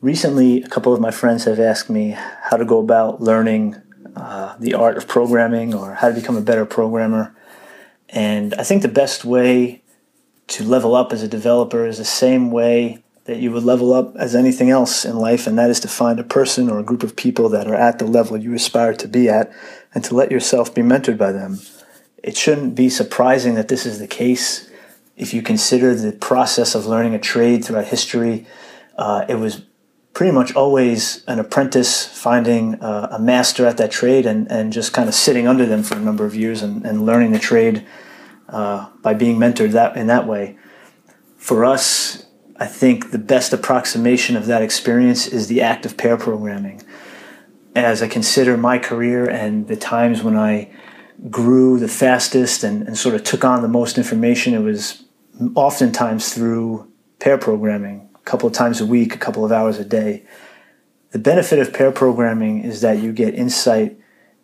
recently, a couple of my friends have asked me how to go about learning uh, the art of programming or how to become a better programmer. And I think the best way to level up as a developer is the same way that you would level up as anything else in life, and that is to find a person or a group of people that are at the level you aspire to be at and to let yourself be mentored by them. It shouldn't be surprising that this is the case if you consider the process of learning a trade throughout history. Uh, it was pretty much always an apprentice finding uh, a master at that trade and, and just kind of sitting under them for a number of years and, and learning the trade uh, by being mentored that in that way. For us, I think the best approximation of that experience is the act of pair programming. As I consider my career and the times when I grew the fastest and, and sort of took on the most information, it was oftentimes through pair programming couple of times a week, a couple of hours a day. The benefit of pair programming is that you get insight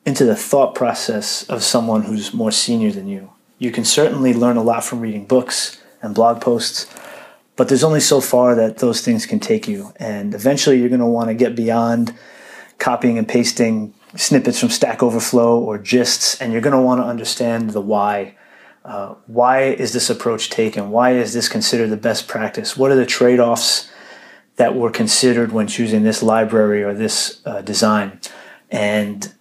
into the thought process of someone who's more senior than you. You can certainly learn a lot from reading books and blog posts, but there's only so far that those things can take you. And eventually you're going to want to get beyond copying and pasting snippets from Stack Overflow or gists, and you're going to want to understand the why uh, why is this approach taken? Why is this considered the best practice? What are the trade offs that were considered when choosing this library or this uh, design? And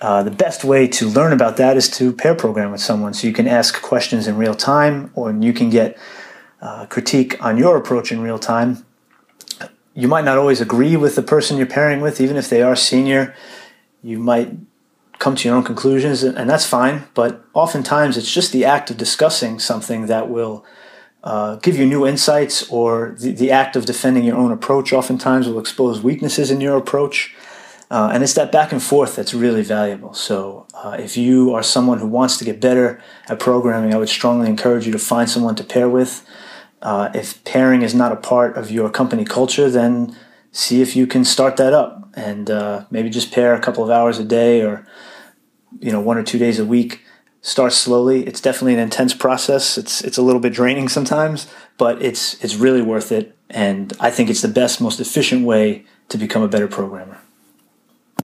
uh, the best way to learn about that is to pair program with someone so you can ask questions in real time or you can get uh, critique on your approach in real time. You might not always agree with the person you're pairing with, even if they are senior. You might come to your own conclusions, and that's fine. But oftentimes, it's just the act of discussing something that will uh, give you new insights, or the, the act of defending your own approach oftentimes will expose weaknesses in your approach. Uh, and it's that back and forth that's really valuable. So, uh, if you are someone who wants to get better at programming, I would strongly encourage you to find someone to pair with. Uh, if pairing is not a part of your company culture, then see if you can start that up and uh, maybe just pair a couple of hours a day or you know one or two days a week start slowly. It's definitely an intense process. It's it's a little bit draining sometimes but it's it's really worth it. And i think it's the best most efficient way to become a better programmer